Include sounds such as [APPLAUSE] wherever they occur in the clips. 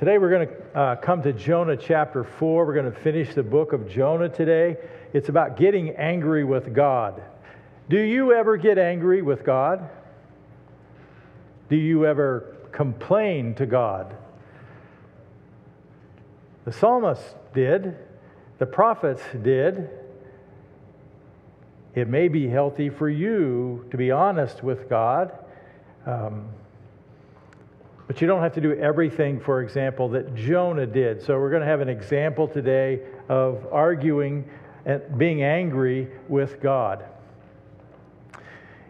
Today we're going to uh, come to Jonah chapter 4. We're going to finish the book of Jonah today. It's about getting angry with God. Do you ever get angry with God? Do you ever complain to God? The psalmist did, the prophets did. It may be healthy for you to be honest with God. Um, but you don't have to do everything, for example, that Jonah did. So we're going to have an example today of arguing and being angry with God.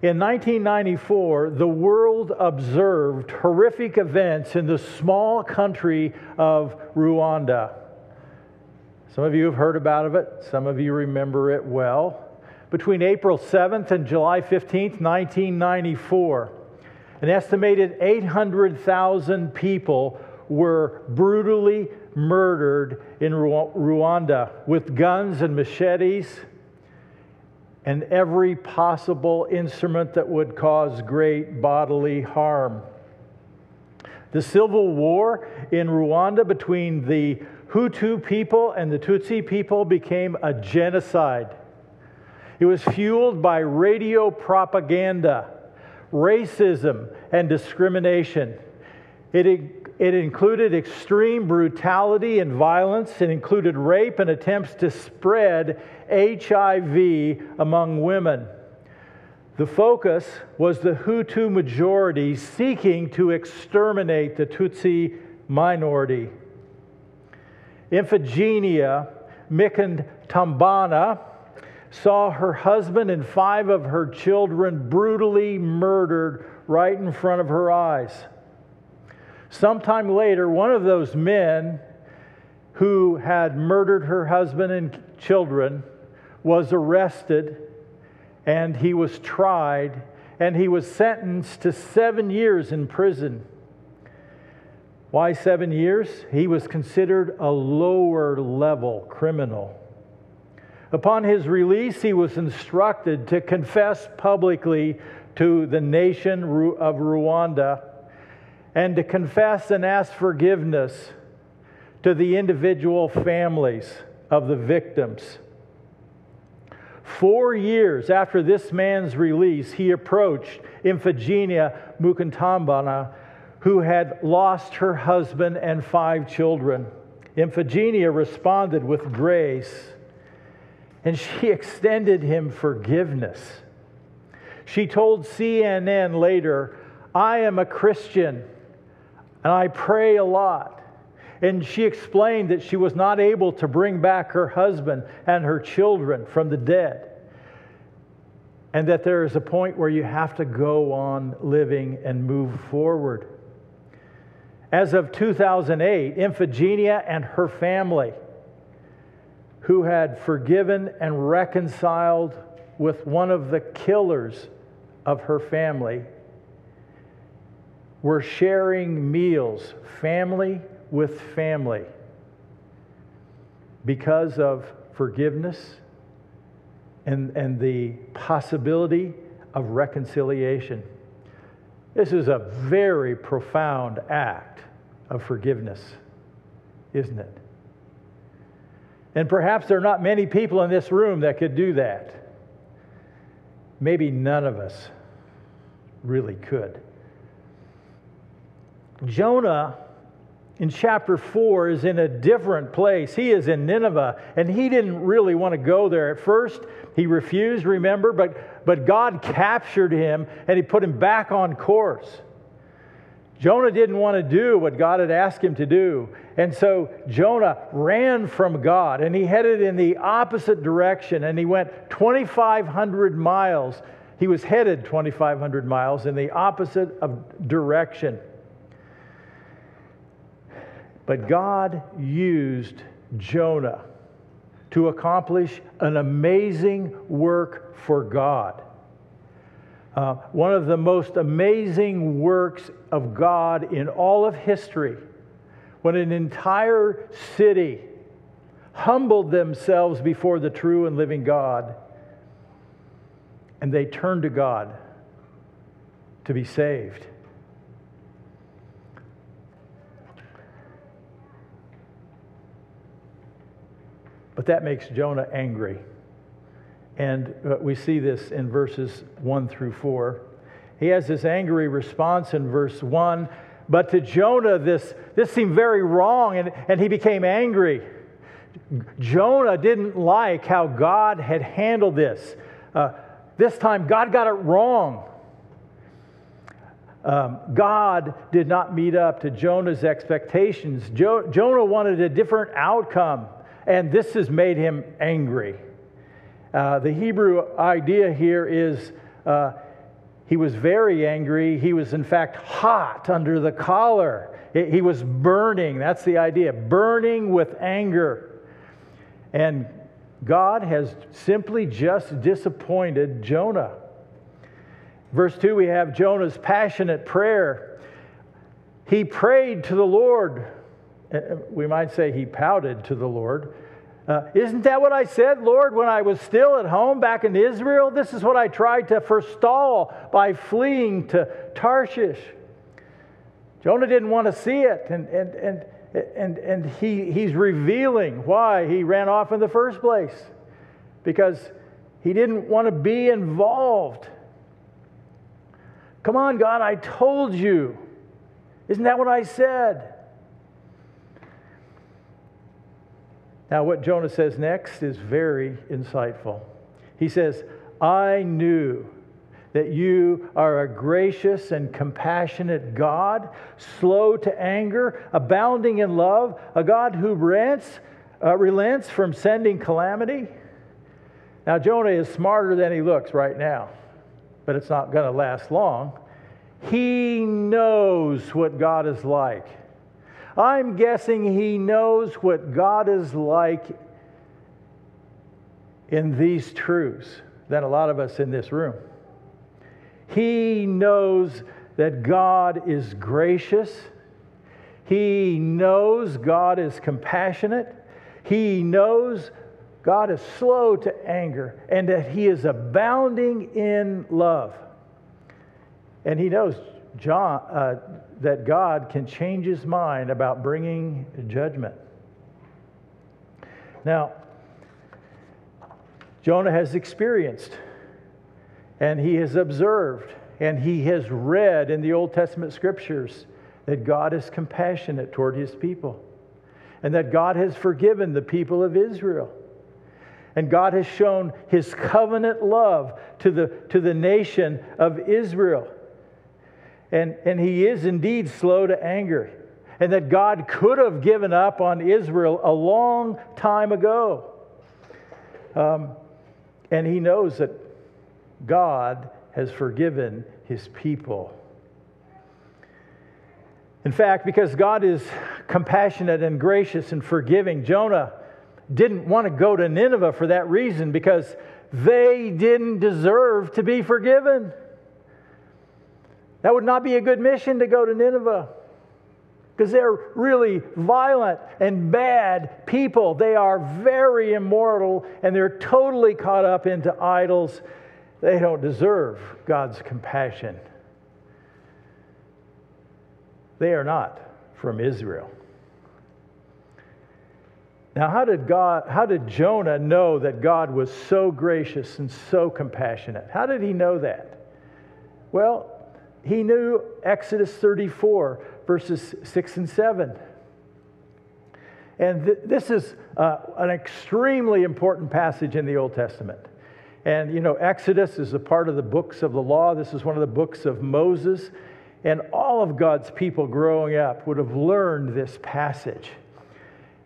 In 1994, the world observed horrific events in the small country of Rwanda. Some of you have heard about it, some of you remember it well. Between April 7th and July 15th, 1994, an estimated 800,000 people were brutally murdered in Rwanda with guns and machetes and every possible instrument that would cause great bodily harm. The civil war in Rwanda between the Hutu people and the Tutsi people became a genocide. It was fueled by radio propaganda racism, and discrimination. It, it included extreme brutality and violence. It included rape and attempts to spread HIV among women. The focus was the Hutu majority seeking to exterminate the Tutsi minority. Iphigenia Mukantambana saw her husband and five of her children brutally murdered right in front of her eyes. Sometime later, one of those men who had murdered her husband and children was arrested and he was tried and he was sentenced to seven years in prison. Why seven years? He was considered a lower level criminal. Upon his release, he was instructed to confess publicly to the nation of Rwanda and to confess and ask forgiveness to the individual families of the victims. Four years after this man's release, he approached Iphigenia Mukantambana, who had lost her husband and five children. Iphigenia responded with grace and she [LAUGHS] extended him forgiveness. She told CNN later, I am a Christian and I pray a lot. And she explained that she was not able to bring back her husband and her children from the dead. And that there is a point where you have to go on living and move forward. As of 2008, Iphigenia and her family who had forgiven and reconciled with one of the killers of her family were sharing meals, family with family, because of forgiveness and, and the possibility of reconciliation. This is a very profound act of forgiveness, isn't it? And perhaps there are not many people in this room that could do that. Maybe none of us really could. Jonah in chapter 4 is in a different place. He is in Nineveh, and he didn't really want to go there. At first, he refused, remember, but, but God captured him and he put him back on course. Jonah didn't want to do what God had asked him to do. And so Jonah ran from God and he headed in the opposite direction and he went 2,500 miles. He was headed 2,500 miles in the opposite of direction. But God used Jonah to accomplish an amazing work for God. Uh, one of the most amazing works of God in all of history when an entire city humbled themselves before the true and living God and they turned to God to be saved. But that makes Jonah angry. And uh, we see this in verses 1 through 4. He has this angry response in verse 1. But to Jonah, this, this seemed very wrong, and, and he became angry. Jonah didn't like how God had handled this. Uh, this time, God got it wrong. Um, God did not meet up to Jonah's expectations. Jo- Jonah wanted a different outcome, and this has made him angry. Uh, the Hebrew idea here is uh, he was very angry. He was, in fact, hot under the collar. He was burning. That's the idea burning with anger. And God has simply just disappointed Jonah. Verse 2, we have Jonah's passionate prayer. He prayed to the Lord. Uh, uh, we might say he pouted to the Lord. Uh, isn't that what I said, Lord, when I was still at home back in Israel? This is what I tried to forestall by fleeing to Tarshish. Jonah didn't want to see it, and, and, and, and, and he, he's revealing why he ran off in the first place because he didn't want to be involved. Come on, God, I told you. Isn't that what I said? Now, what Jonah says next is very insightful. He says, I knew that you are a gracious and compassionate God, slow to anger, abounding in love, a God who relents, uh, relents from sending calamity. Now, Jonah is smarter than he looks right now, but it's not going to last long. He knows what God is like. I'm guessing he knows what God is like in these truths than a lot of us in this room. He knows that God is gracious. He knows God is compassionate. He knows God is slow to anger and that He is abounding in love. And He knows John, uh, that God can change His mind about bringing judgment. Now, Jonah has experienced and he has observed and he has read in the Old Testament scriptures that God is compassionate toward his people and that God has forgiven the people of Israel. And God has shown his covenant love to the, to the nation of Israel. And, and he is indeed slow to anger. And that God could have given up on Israel a long time ago. Um, and he knows that God has forgiven his people. In fact, because God is compassionate and gracious and forgiving, Jonah didn't want to go to Nineveh for that reason because they didn't deserve to be forgiven. That would not be a good mission to go to Nineveh because they're really violent and bad people. They are very immoral and they're totally caught up into idols they don't deserve God's compassion. They are not from Israel. Now, how did God, how did Jonah know that God was so gracious and so compassionate? How did he know that? Well, he knew Exodus 34, verses 6 and 7. And th- this is uh, an extremely important passage in the Old Testament. And, you know, Exodus is a part of the books of the law. This is one of the books of Moses. And all of God's people growing up would have learned this passage.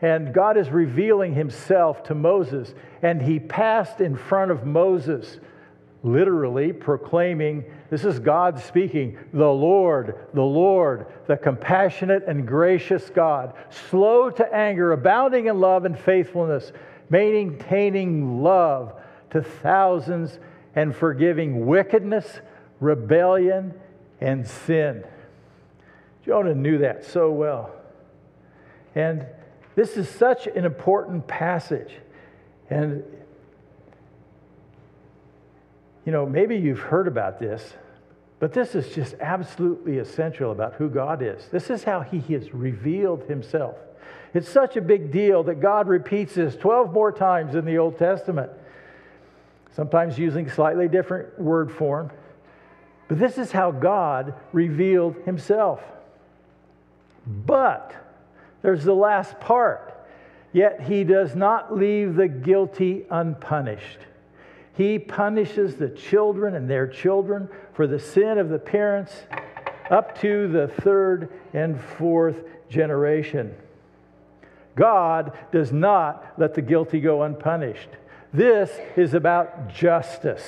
And God is revealing himself to Moses. And he passed in front of Moses, literally proclaiming this is God speaking, the Lord, the Lord, the compassionate and gracious God, slow to anger, abounding in love and faithfulness, maintaining love to thousands and forgiving wickedness, rebellion, and sin. Jonah knew that so well. And this is such an important passage. And, you know, maybe you've heard about this, But this is just absolutely essential about who God is. This is how He has revealed Himself. It's such a big deal that God repeats this 12 more times in the Old Testament, sometimes using slightly different word form. But this is how God revealed Himself. But there's the last part. Yet He does not leave the guilty unpunished. He punishes the children and their children for the sin of the parents up to the third and fourth generation. God does not let the guilty go unpunished. This is about justice.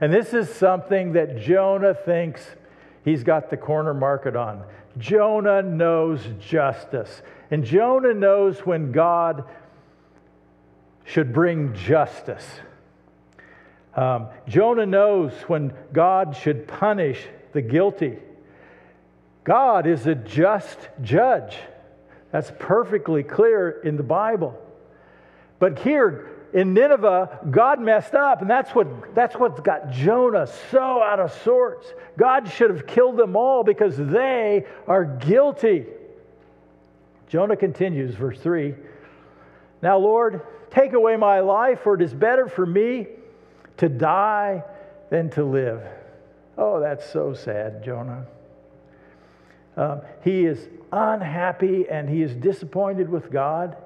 And this is something that Jonah thinks he's got the corner market on. Jonah knows justice. And Jonah knows when God should bring justice. Um, Jonah knows when God should punish the guilty. God is a just judge. That's perfectly clear in the Bible. But here in Nineveh, God messed up, and that's what that's what got Jonah so out of sorts. God should have killed them all because they are guilty. Jonah continues, verse 3. Now, Lord, take away my life, for it is better for me to die than to live. Oh, that's so sad, Jonah. Um, he is unhappy and he is disappointed with God.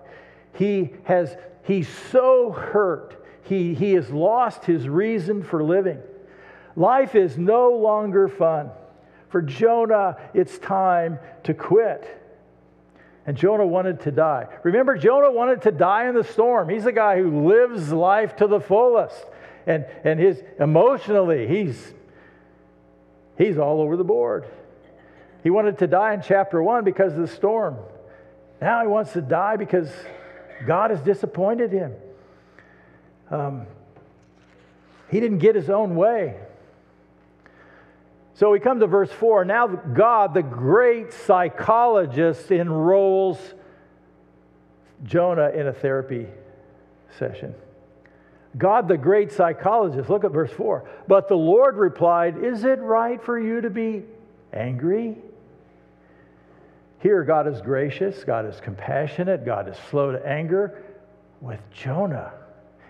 He has he's so hurt. He, he has lost his reason for living. Life is no longer fun. For Jonah, it's time to quit. And Jonah wanted to die. Remember, Jonah wanted to die in the storm. He's the guy who lives life to the fullest and, and his emotionally, he's, he's all over the board. He wanted to die in chapter one because of the storm. Now he wants to die because God has disappointed him. Um, he didn't get his own way. So we come to verse 4. Now, God, the great psychologist, enrolls Jonah in a therapy session. God, the great psychologist, look at verse 4. But the Lord replied, Is it right for you to be angry? Here, God is gracious, God is compassionate, God is slow to anger with Jonah.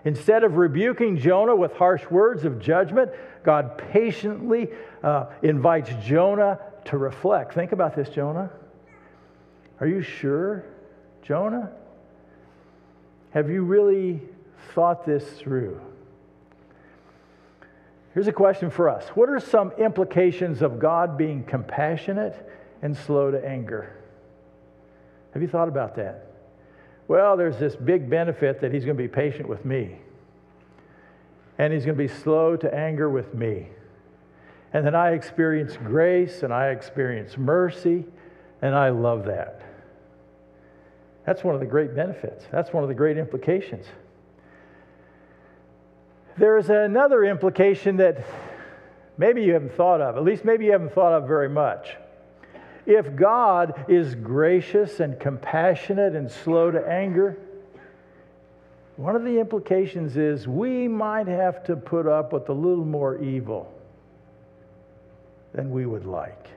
Instead of rebuking Jonah with harsh words of judgment, God patiently uh, invites Jonah to reflect. Think about this, Jonah. Are you sure, Jonah? Have you really thought this through. Here's a question for us What are some implications of God being compassionate and slow to anger? Have you thought about that? Well, there's this big benefit that He's going to be patient with me, and He's going to be slow to anger with me. And then I experience grace and I experience mercy, and I love that. That's one of the great benefits. That's one of the great implications. There's another implication that maybe you haven't thought of, at least maybe you haven't thought of very much. If God is gracious and compassionate and slow to anger, one of the implications is we might have to put up with a little more evil than we would like.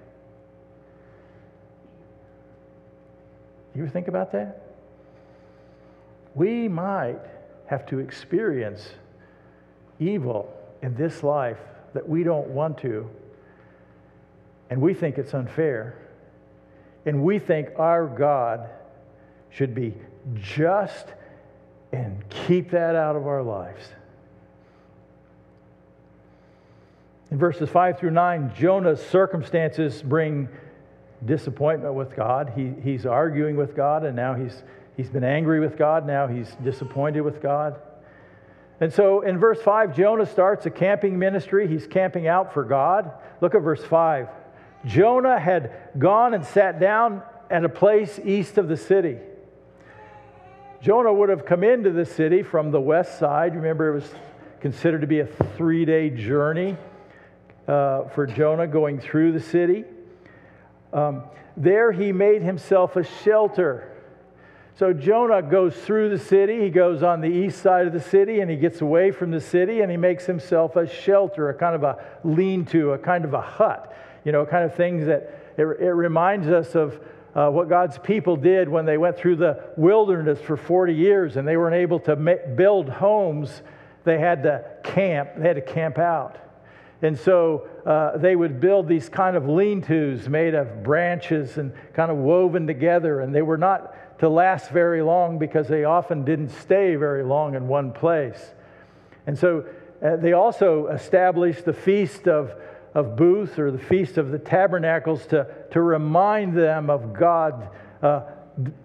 You ever think about that? We might have to experience evil in this life that we don't want to, and we think it's unfair, and we think our God should be just and keep that out of our lives. In verses 5 through 9, Jonah's circumstances bring disappointment with God. He, he's arguing with God, and now he's, he's been angry with God. Now he's disappointed with God. And so in verse 5, Jonah starts a camping ministry. He's camping out for God. Look at verse 5. Jonah had gone and sat down at a place east of the city. Jonah would have come into the city from the west side. Remember, it was considered to be a three day journey uh, for Jonah going through the city. Um, there he made himself a shelter So Jonah goes through the city. He goes on the east side of the city and he gets away from the city and he makes himself a shelter, a kind of a lean to, a kind of a hut, you know, kind of things that it, it reminds us of uh, what God's people did when they went through the wilderness for 40 years and they weren't able to build homes. They had to camp, they had to camp out. And so uh, they would build these kind of lean tos made of branches and kind of woven together. And they were not to last very long because they often didn't stay very long in one place. And so uh, they also established the Feast of, of Booths or the Feast of the Tabernacles to, to remind them of God uh,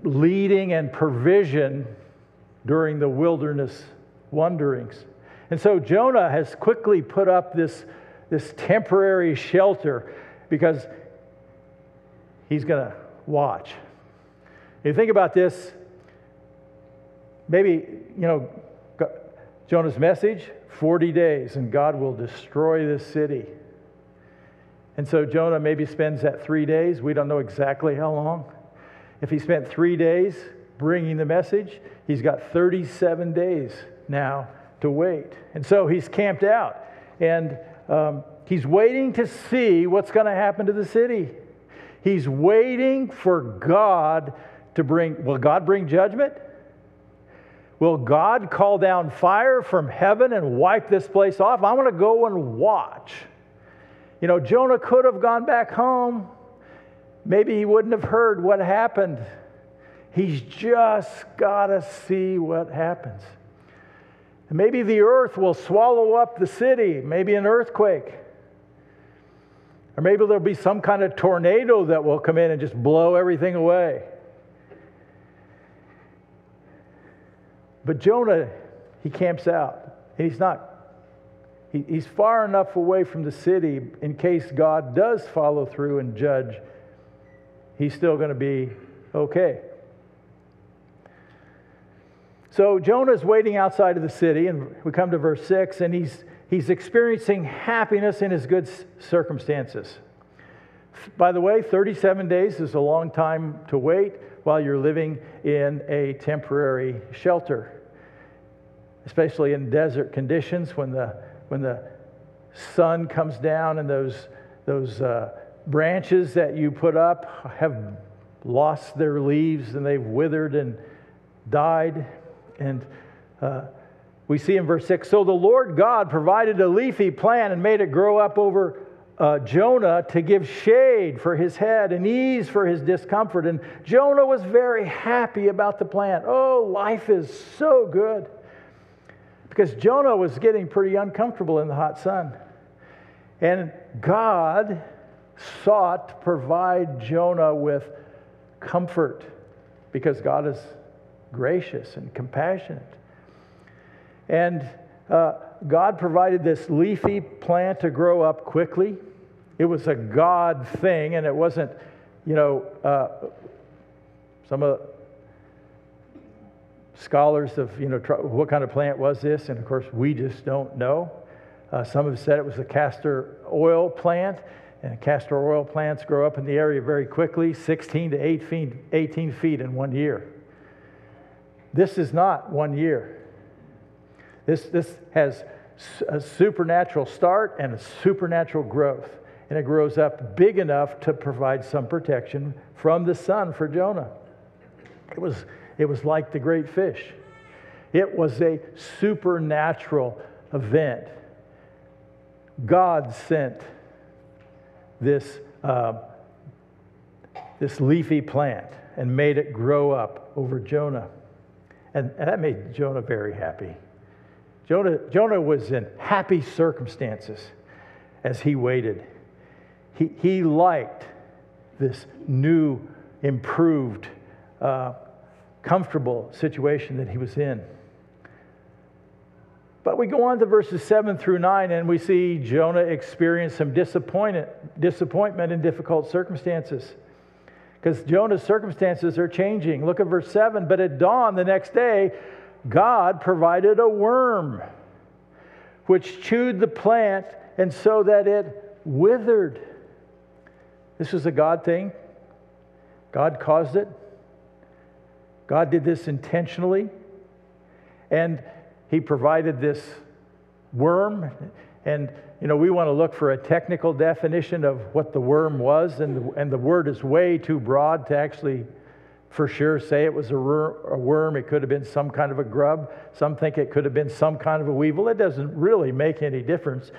leading and provision during the wilderness wanderings. And so Jonah has quickly put up this this temporary shelter because he's going to watch. You think about this, maybe, you know, Jonah's message 40 days and God will destroy this city. And so Jonah maybe spends that three days. We don't know exactly how long. If he spent three days bringing the message, he's got 37 days now to wait. And so he's camped out. And um, he's waiting to see what's going to happen to the city. He's waiting for God to bring, will God bring judgment? Will God call down fire from heaven and wipe this place off? I want to go and watch. You know, Jonah could have gone back home. Maybe he wouldn't have heard what happened. He's just got to see what happens. Maybe the earth will swallow up the city, maybe an earthquake. Or maybe there'll be some kind of tornado that will come in and just blow everything away. But Jonah, he camps out. And he's not, he, he's far enough away from the city in case God does follow through and judge. He's still going to be okay. So Jonah's waiting outside of the city, and we come to verse 6, and he's, he's experiencing happiness in his good circumstances. By the way, 37 days is a long time to wait while you're living in a temporary shelter, especially in desert conditions when the, when the sun comes down and those, those uh, branches that you put up have lost their leaves and they've withered and died. And uh, we see in verse 6 So the Lord God provided a leafy plant and made it grow up over uh, Jonah to give shade for his head and ease for his discomfort. And Jonah was very happy about the plant. Oh, life is so good. Because Jonah was getting pretty uncomfortable in the hot sun. And God sought to provide Jonah with comfort because God is gracious and compassionate. And uh, God provided this leafy plant to grow up quickly. It was a God thing, and it wasn't, you know, uh, some of scholars of, you know, what kind of plant was this? And of course, we just don't know. Uh, some have said it was a castor oil plant, and castor oil plants grow up in the area very quickly, 16 to 18 feet in one year. This is not one year. This, this has a supernatural start and a supernatural growth. And it grows up big enough to provide some protection from the sun for Jonah. It was, it was like the great fish, it was a supernatural event. God sent this, uh, this leafy plant and made it grow up over Jonah. And, and that made Jonah very happy. Jonah, Jonah was in happy circumstances as he waited. He, he liked this new, improved, uh, comfortable situation that he was in. But we go on to verses 7 through 9, and we see Jonah experience some disappointment, disappointment in difficult circumstances because Jonah's circumstances are changing. Look at verse 7. But at dawn the next day, God provided a worm which chewed the plant and so that it withered. This was a God thing. God caused it. God did this intentionally, and He provided this worm. And, you know, we want to look for a technical definition of what the worm was, and the, and the word is way too broad to actually for sure say it was a, worm. It could have been some kind of a grub. Some think it could have been some kind of a weevil. It doesn't really make any difference.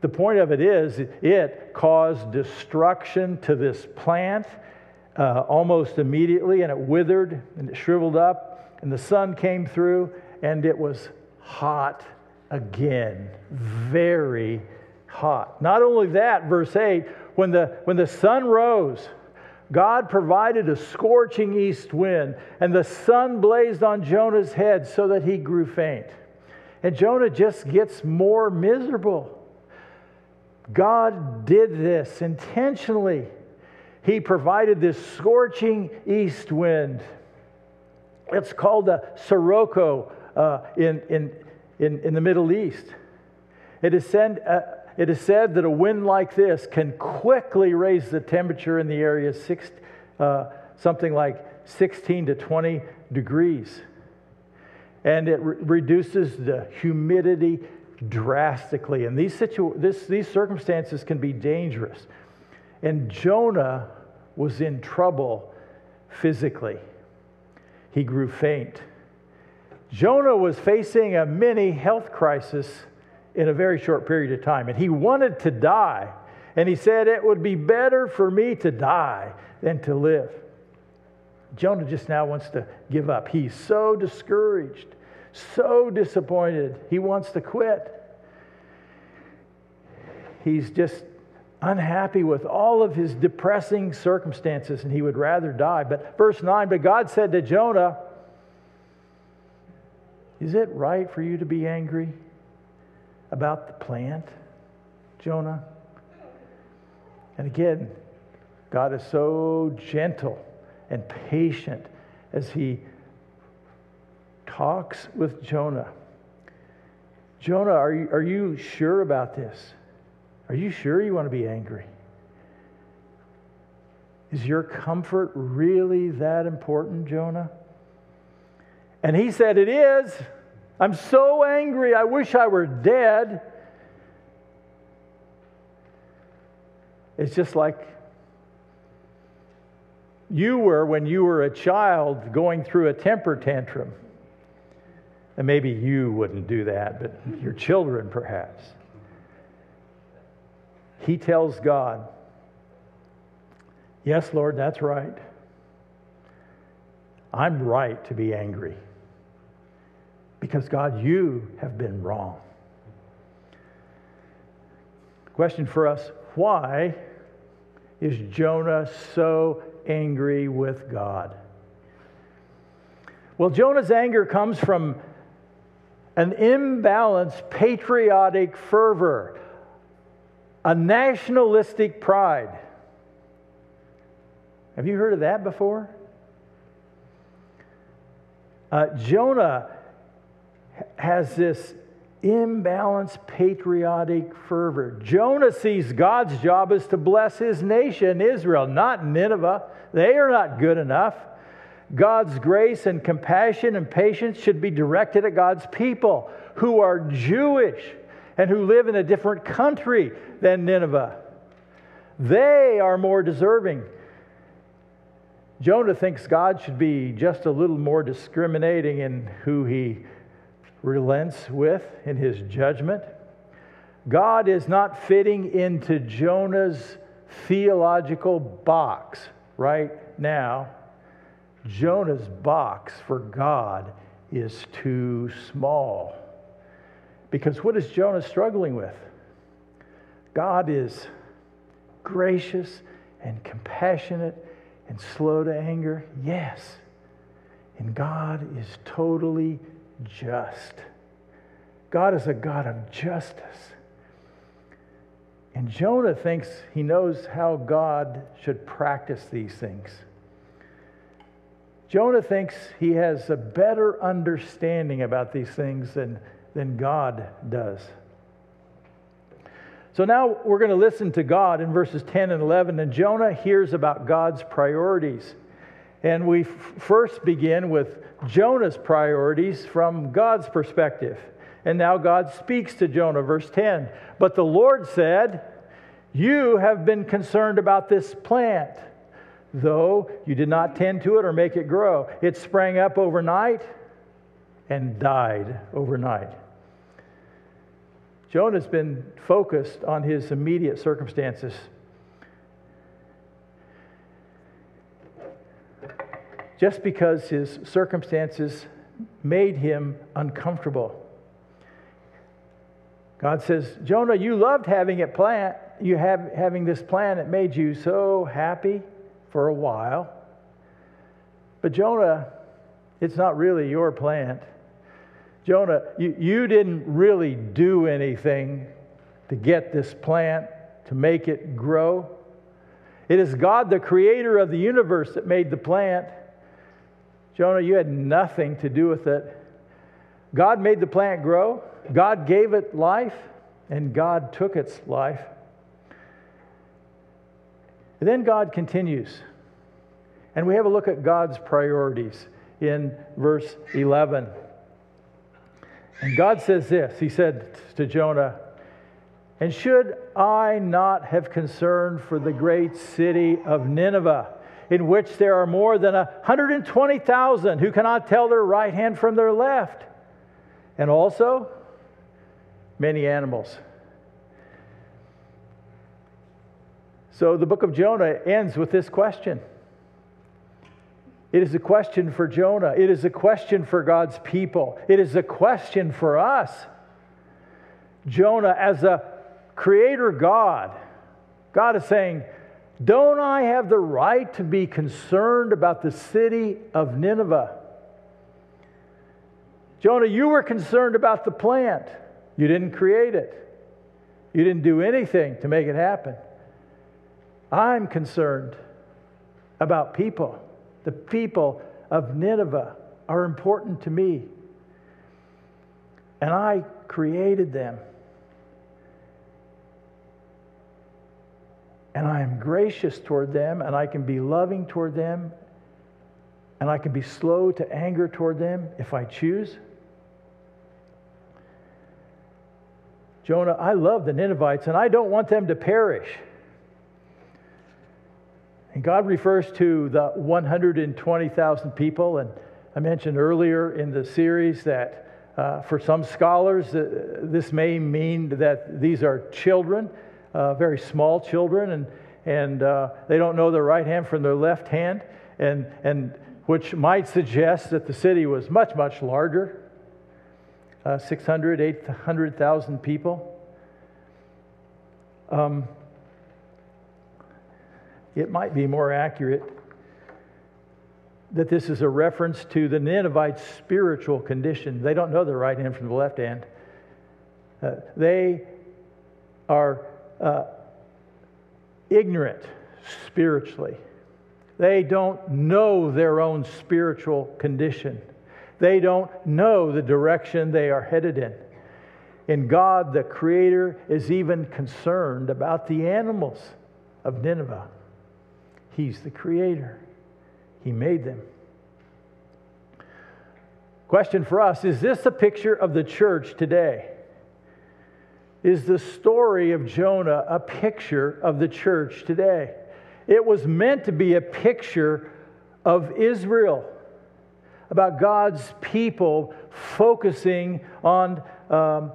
The point of it is, it caused destruction to this plant uh, almost immediately, and it withered and it shriveled up, and the sun came through, and it was hot again. Very hot. Not only that, verse 8, when the, when the sun rose, God provided a scorching east wind, and the sun blazed on Jonah's head so that he grew faint. And Jonah just gets more miserable. God did this intentionally. He provided this scorching east wind. It's called a sirocco uh, in, in, in, in, the Middle East. It is, said, uh, it is said that a wind like this can quickly raise the temperature in the area six, uh, something like 16 to 20 degrees. And it re- reduces the humidity drastically. And these, situ- this, these circumstances can be dangerous. And Jonah was in trouble physically, he grew faint. Jonah was facing a mini health crisis in a very short period of time, and he wanted to die. And he said, It would be better for me to die than to live. Jonah just now wants to give up. He's so discouraged so disappointed. He wants to quit. He's just unhappy with all of his depressing circumstances and he would rather die. But verse 9, but God said to Jonah, Is it right for you to be angry about the plant, Jonah? And again, God is so gentle and patient as he talks with Jonah. Jonah, are you, are you sure about this? Are you sure you want to be angry? Is your comfort really that important, Jonah? And he said, It is. I'm so angry. I wish I were dead. It's just like you were when you were a child going through a temper tantrum. And maybe you wouldn't do that, but your children perhaps. He tells God, Yes, Lord, that's right. I'm right to be angry. Because, God, you have been wrong. Question for us why is Jonah so angry with God? Well, Jonah's anger comes from an imbalanced patriotic fervor, a nationalistic pride. Have you heard of that before? Uh, Jonah has this imbalanced patriotic fervor. Jonah sees God's job is to bless his nation, Israel, not Nineveh. They are not good enough. God's grace and compassion and patience should be directed at God's people who are Jewish and who live in a different country than Nineveh. They are more deserving. Jonah thinks God should be just a little more discriminating in who he relents with in his judgment. God is not fitting into Jonah's theological box right now Jonah's box for God is too small. Because what is Jonah struggling with? God is gracious and compassionate and slow to anger, yes. And God is totally just. God is a God of justice. And Jonah thinks he knows how God should practice these things. Jonah thinks he has a better understanding about these things than, than God does. So now we're going to listen to God in verses 10 and 11, and Jonah hears about God's priorities. And we first begin with Jonah's priorities from God's perspective. And now God speaks to Jonah, verse 10. But the Lord said, You have been concerned about this plant, though you did not tend to it or make it grow. It sprang up overnight and died overnight. Jonah's been focused on his immediate circumstances. Just because his circumstances made him uncomfortable. God says, Jonah, you loved having it plant, you have having this plan. It made you so happy for a while. But Jonah, it's not really your plant. Jonah, you, you didn't really do anything to get this plant, to make it grow. It is God, the creator of the universe, that made the plant. Jonah, you had nothing to do with it. God made the plant grow, God gave it life, and God took its life. And then God continues. And we have a look at God's priorities in verse 11. And God says this He said to Jonah, And should I not have concern for the great city of Nineveh, in which there are more than 120,000 who cannot tell their right hand from their left, and also many animals? So the book of Jonah ends with this question. It is a question for Jonah. It is a question for God's people. It is a question for us. Jonah, as a creator God, God is saying, Don't I have the right to be concerned about the city of Nineveh? Jonah, you were concerned about the plant. You didn't create it, you didn't do anything to make it happen. I'm concerned about people. The people of Nineveh are important to me. And I created them. And I am gracious toward them, and I can be loving toward them, and I can be slow to anger toward them if I choose. Jonah, I love the Ninevites, and I don't want them to perish. And God refers to the 120,000 people. And I mentioned earlier in the series that uh, for some scholars, uh, this may mean that these are children, uh, very small children, and, and uh, they don't know their right hand from their left hand, and, and which might suggest that the city was much, much larger uh, 600, 800,000 people. Um, it might be more accurate that this is a reference to the Ninevites' spiritual condition. They don't know the right hand from the left hand. Uh, they are uh, ignorant spiritually. They don't know their own spiritual condition. They don't know the direction they are headed in. And God, the Creator, is even concerned about the animals of Nineveh. He's the creator, He made them. Question for us Is this a picture of the church today? Is the story of Jonah a picture of the church today? It was meant to be a picture of Israel, about God's people focusing on um,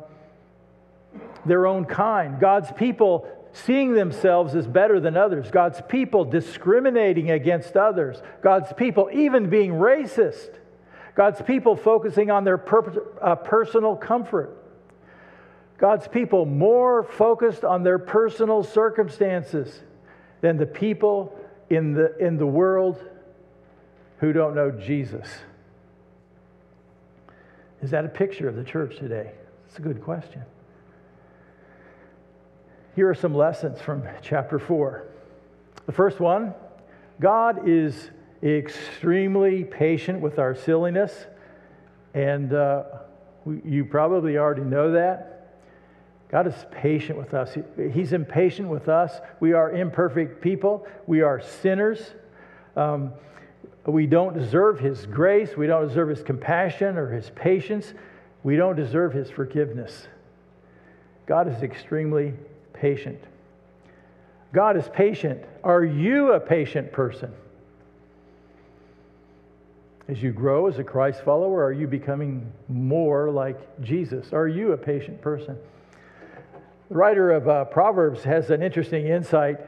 their own kind, God's people seeing themselves as better than others, God's people discriminating against others, God's people even being racist, God's people focusing on their per- uh, personal comfort, God's people more focused on their personal circumstances than the people in the, in the world who don't know Jesus. Is that a picture of the church today? It's a good question. Here are some lessons from chapter 4. The first one God is extremely patient with our silliness, and uh, you probably already know that. God is patient with us. He, he's impatient with us. We are imperfect people, we are sinners. Um, we don't deserve his grace, we don't deserve his compassion or his patience, we don't deserve his forgiveness. God is extremely patient. God is patient. Are you a patient person? As you grow as a Christ follower, are you becoming more like Jesus? Are you a patient person? The writer of uh, Proverbs has an interesting insight.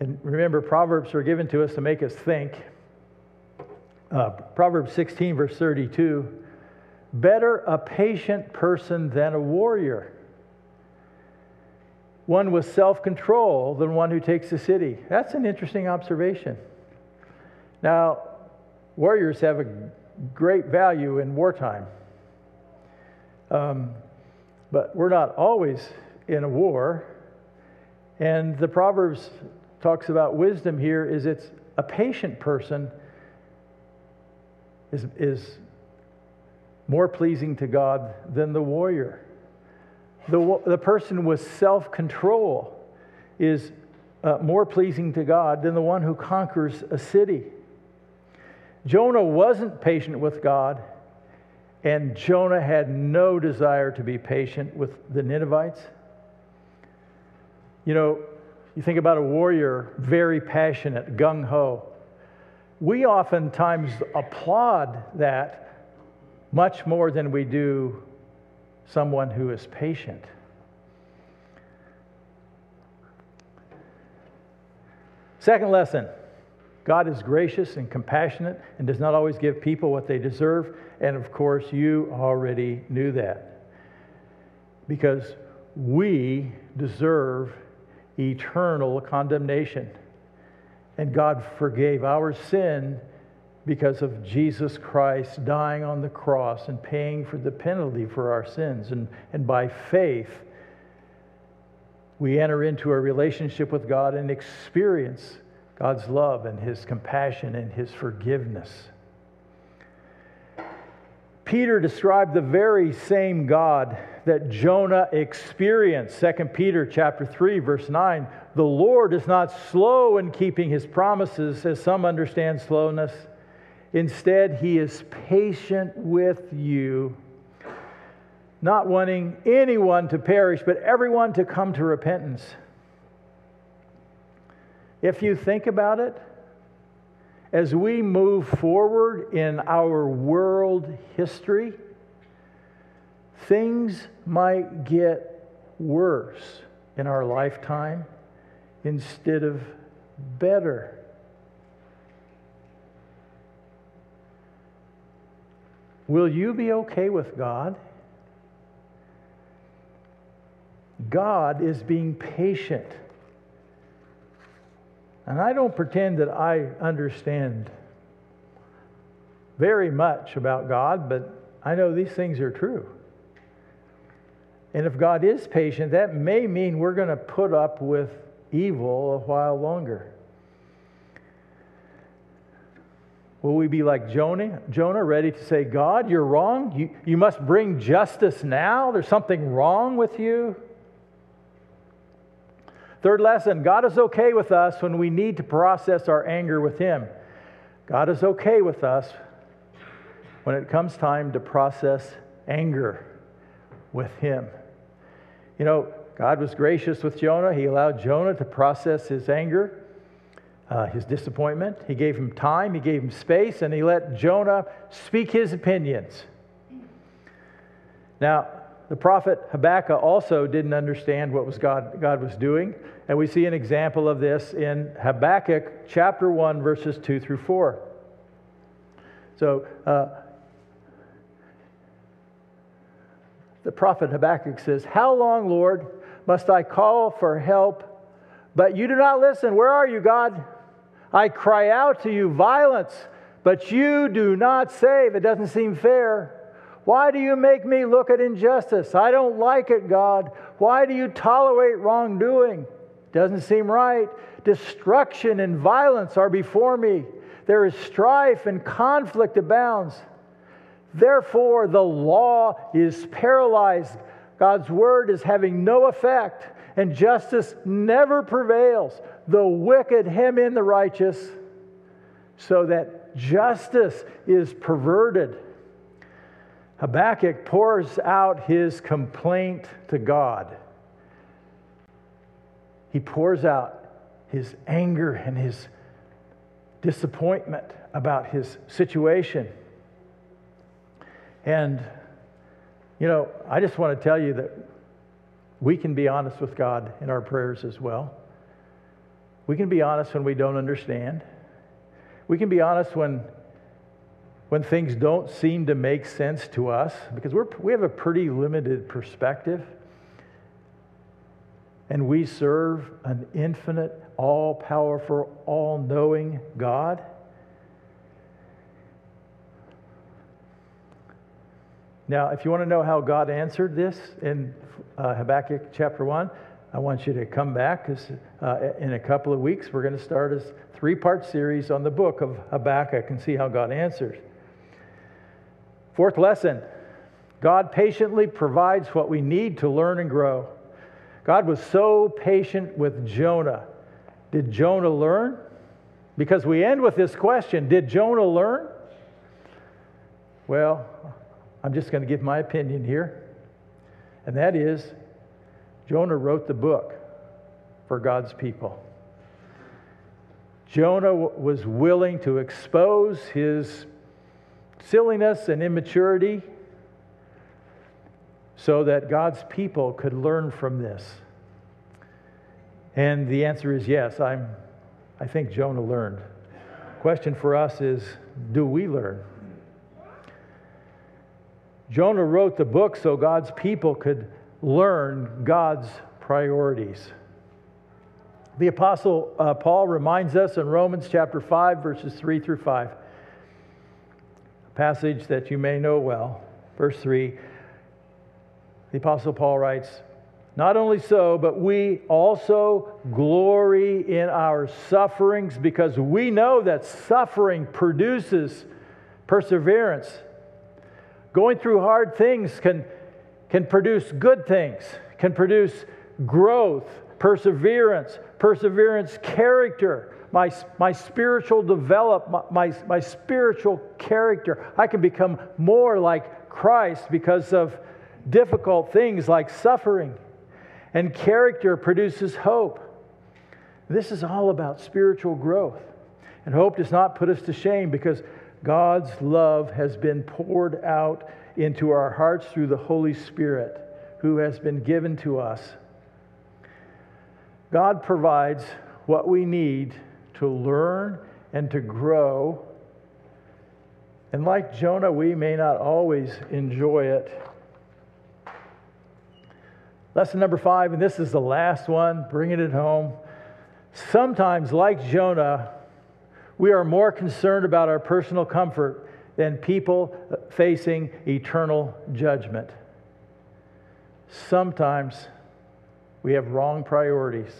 And remember, Proverbs are given to us to make us think. Uh, Proverbs 16, verse 32 Better a patient person than a warrior, one with self control than one who takes a city. That's an interesting observation. Now, warriors have a great value in wartime. Um, but we're not always in a war. And the Proverbs talks about wisdom here is it's a patient person is, is more pleasing to God than the warrior. The, the person with self control is uh, more pleasing to God than the one who conquers a city. Jonah wasn't patient with God, and Jonah had no desire to be patient with the Ninevites. You know, you think about a warrior, very passionate, gung ho. We oftentimes applaud that much more than we do someone who is patient. Second lesson God is gracious and compassionate and does not always give people what they deserve. And of course, you already knew that. Because we deserve eternal condemnation. And God forgave our sin because of Jesus Christ dying on the cross and paying for the penalty for our sins. And, and by faith, we enter into a relationship with God and experience God's love and his compassion and his forgiveness. Peter described the very same God that Jonah experienced. 2 Peter chapter 3 verse 9, the Lord is not slow in keeping his promises as some understand slowness. Instead, he is patient with you, not wanting anyone to perish, but everyone to come to repentance. If you think about it, as we move forward in our world history, things might get worse in our lifetime instead of better. Will you be okay with God? God is being patient. And I don't pretend that I understand very much about God, but I know these things are true. And if God is patient, that may mean we're going to put up with evil a while longer. Will we be like Jonah, Jonah, ready to say, God, you're wrong? You, you must bring justice now? There's something wrong with you? Third lesson God is okay with us when we need to process our anger with Him. God is okay with us when it comes time to process anger with Him. You know, God was gracious with Jonah. He allowed Jonah to process his anger, uh, his disappointment. He gave him time, he gave him space, and he let Jonah speak his opinions. Now, the prophet Habakkuk also didn't understand what was God, God was doing. And we see an example of this in Habakkuk chapter 1, verses 2 through 4. So, uh, the prophet Habakkuk says, How long, Lord, must I call for help, but you do not listen? Where are you, God? I cry out to you violence, but you do not save. It doesn't seem fair. Why do you make me look at injustice? I don't like it, God. Why do you tolerate wrongdoing? Doesn't seem right. Destruction and violence are before me. There is strife and conflict abounds. Therefore, the law is paralyzed. God's word is having no effect, and justice never prevails. The wicked hem in the righteous. so that justice is perverted. Habakkuk pours out his complaint to God. He pours out his anger and his disappointment about his situation. And, you know, I just want to tell you that we can be honest with God in our prayers as well. We can be honest when we don't understand. We can be honest when, when things don't seem to make sense to us because we're, we have a pretty limited perspective. And we serve an infinite, all powerful, all knowing God. Now, if you want to know how God answered this in uh, Habakkuk chapter 1, I want you to come back because uh, in a couple of weeks we're going to start a three part series on the book of Habakkuk and see how God answers. Fourth lesson God patiently provides what we need to learn and grow. God was so patient with Jonah. Did Jonah learn? Because we end with this question Did Jonah learn? Well, I'm just going to give my opinion here. And that is Jonah wrote the book for God's people. Jonah was willing to expose his silliness and immaturity so that God's people could learn from this. And the answer is yes, I'm, I think Jonah learned. Question for us is do we learn? Jonah wrote the book so God's people could learn God's priorities. The Apostle uh, Paul reminds us in Romans chapter 5, verses 3 through 5, a passage that you may know well. Verse 3 the Apostle Paul writes, Not only so, but we also glory in our sufferings because we know that suffering produces perseverance. Going through hard things can, can produce good things, can produce growth, perseverance, perseverance, character, my, my spiritual develop, my, my, my spiritual character. I can become more like Christ because of difficult things like suffering. And character produces hope. This is all about spiritual growth. And hope does not put us to shame because God's love has been poured out into our hearts through the Holy Spirit who has been given to us. God provides what we need to learn and to grow. And like Jonah, we may not always enjoy it. Lesson number five, and this is the last one, bringing it home. Sometimes, like Jonah, we are more concerned about our personal comfort than people facing eternal judgment. Sometimes we have wrong priorities.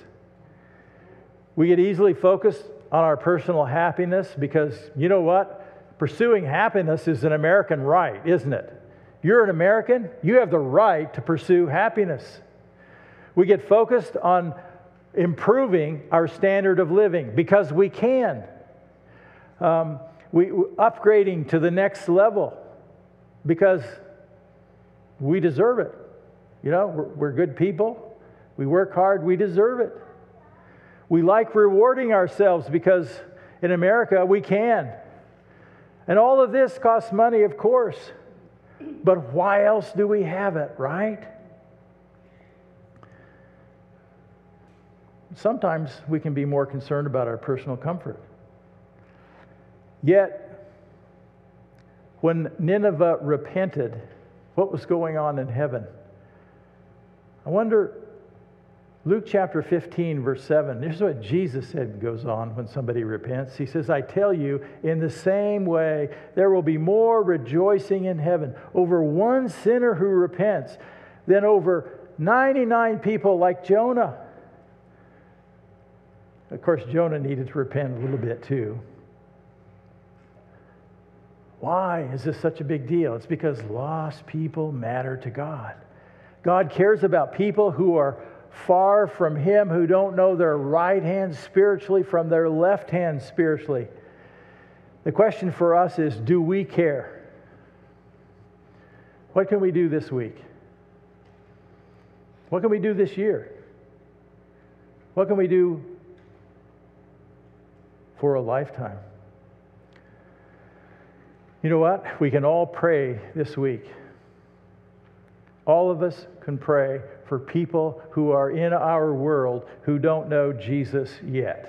We get easily focused on our personal happiness because, you know what? Pursuing happiness is an American right, isn't it? You're an American, you have the right to pursue happiness. We get focused on improving our standard of living because we can. Um, we upgrading to the next level because we deserve it. You know, we're, we're good people. We work hard. We deserve it. We like rewarding ourselves because in America we can. And all of this costs money, of course. But why else do we have it, right? Sometimes we can be more concerned about our personal comfort. Yet, when Nineveh repented, what was going on in heaven? I wonder, Luke chapter 15, verse 7, this is what Jesus said goes on when somebody repents. He says, I tell you, in the same way, there will be more rejoicing in heaven over one sinner who repents than over 99 people like Jonah. Of course, Jonah needed to repent a little bit too. Why is this such a big deal? It's because lost people matter to God. God cares about people who are far from Him, who don't know their right hand spiritually from their left hand spiritually. The question for us is do we care? What can we do this week? What can we do this year? What can we do for a lifetime? You know what? We can all pray this week. All of us can pray for people who are in our world who don't know Jesus yet.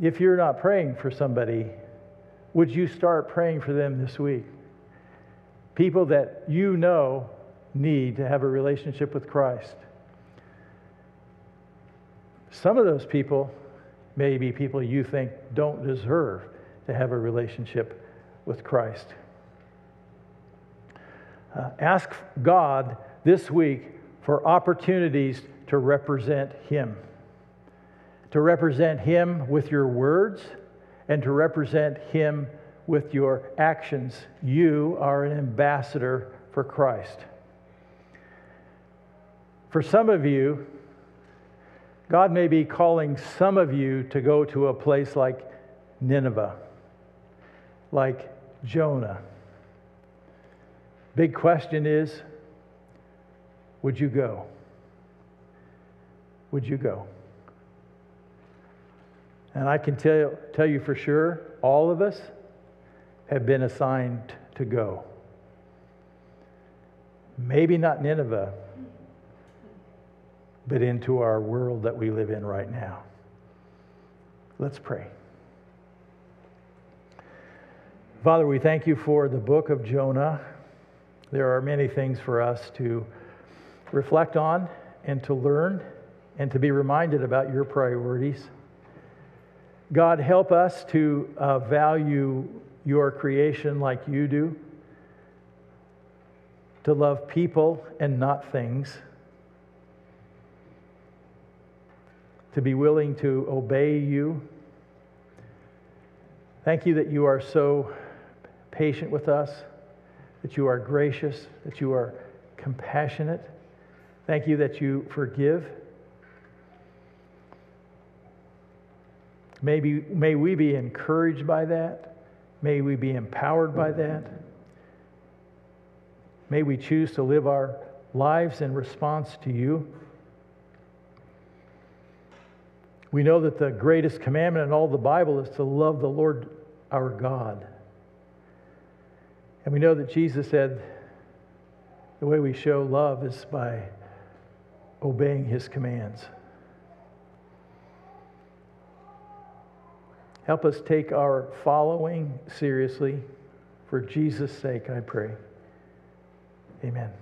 If you're not praying for somebody, would you start praying for them this week? People that you know need to have a relationship with Christ. Some of those people may be people you think don't deserve to have a relationship with Christ. Uh, ask God this week for opportunities to represent Him. To represent Him with your words and to represent Him with your actions. You are an ambassador for Christ. For some of you, God may be calling some of you to go to a place like Nineveh, like Jonah. Big question is would you go? Would you go? And I can tell tell you for sure, all of us have been assigned to go. Maybe not Nineveh, but into our world that we live in right now. Let's pray. Father, we thank you for the book of Jonah. There are many things for us to reflect on and to learn and to be reminded about your priorities. God, help us to uh, value your creation like you do, to love people and not things, to be willing to obey you. Thank you that you are so patient with us, that you are gracious, that you are compassionate. Thank you that you forgive. Maybe, may we be encouraged by that. May we be empowered by that. May we choose to live our lives in response to you. We know that the greatest commandment in all the Bible is to love the Lord our God. And we know that Jesus said the way we show love is by obeying his commands. Help us take our following seriously. For Jesus' sake, I pray. Amen.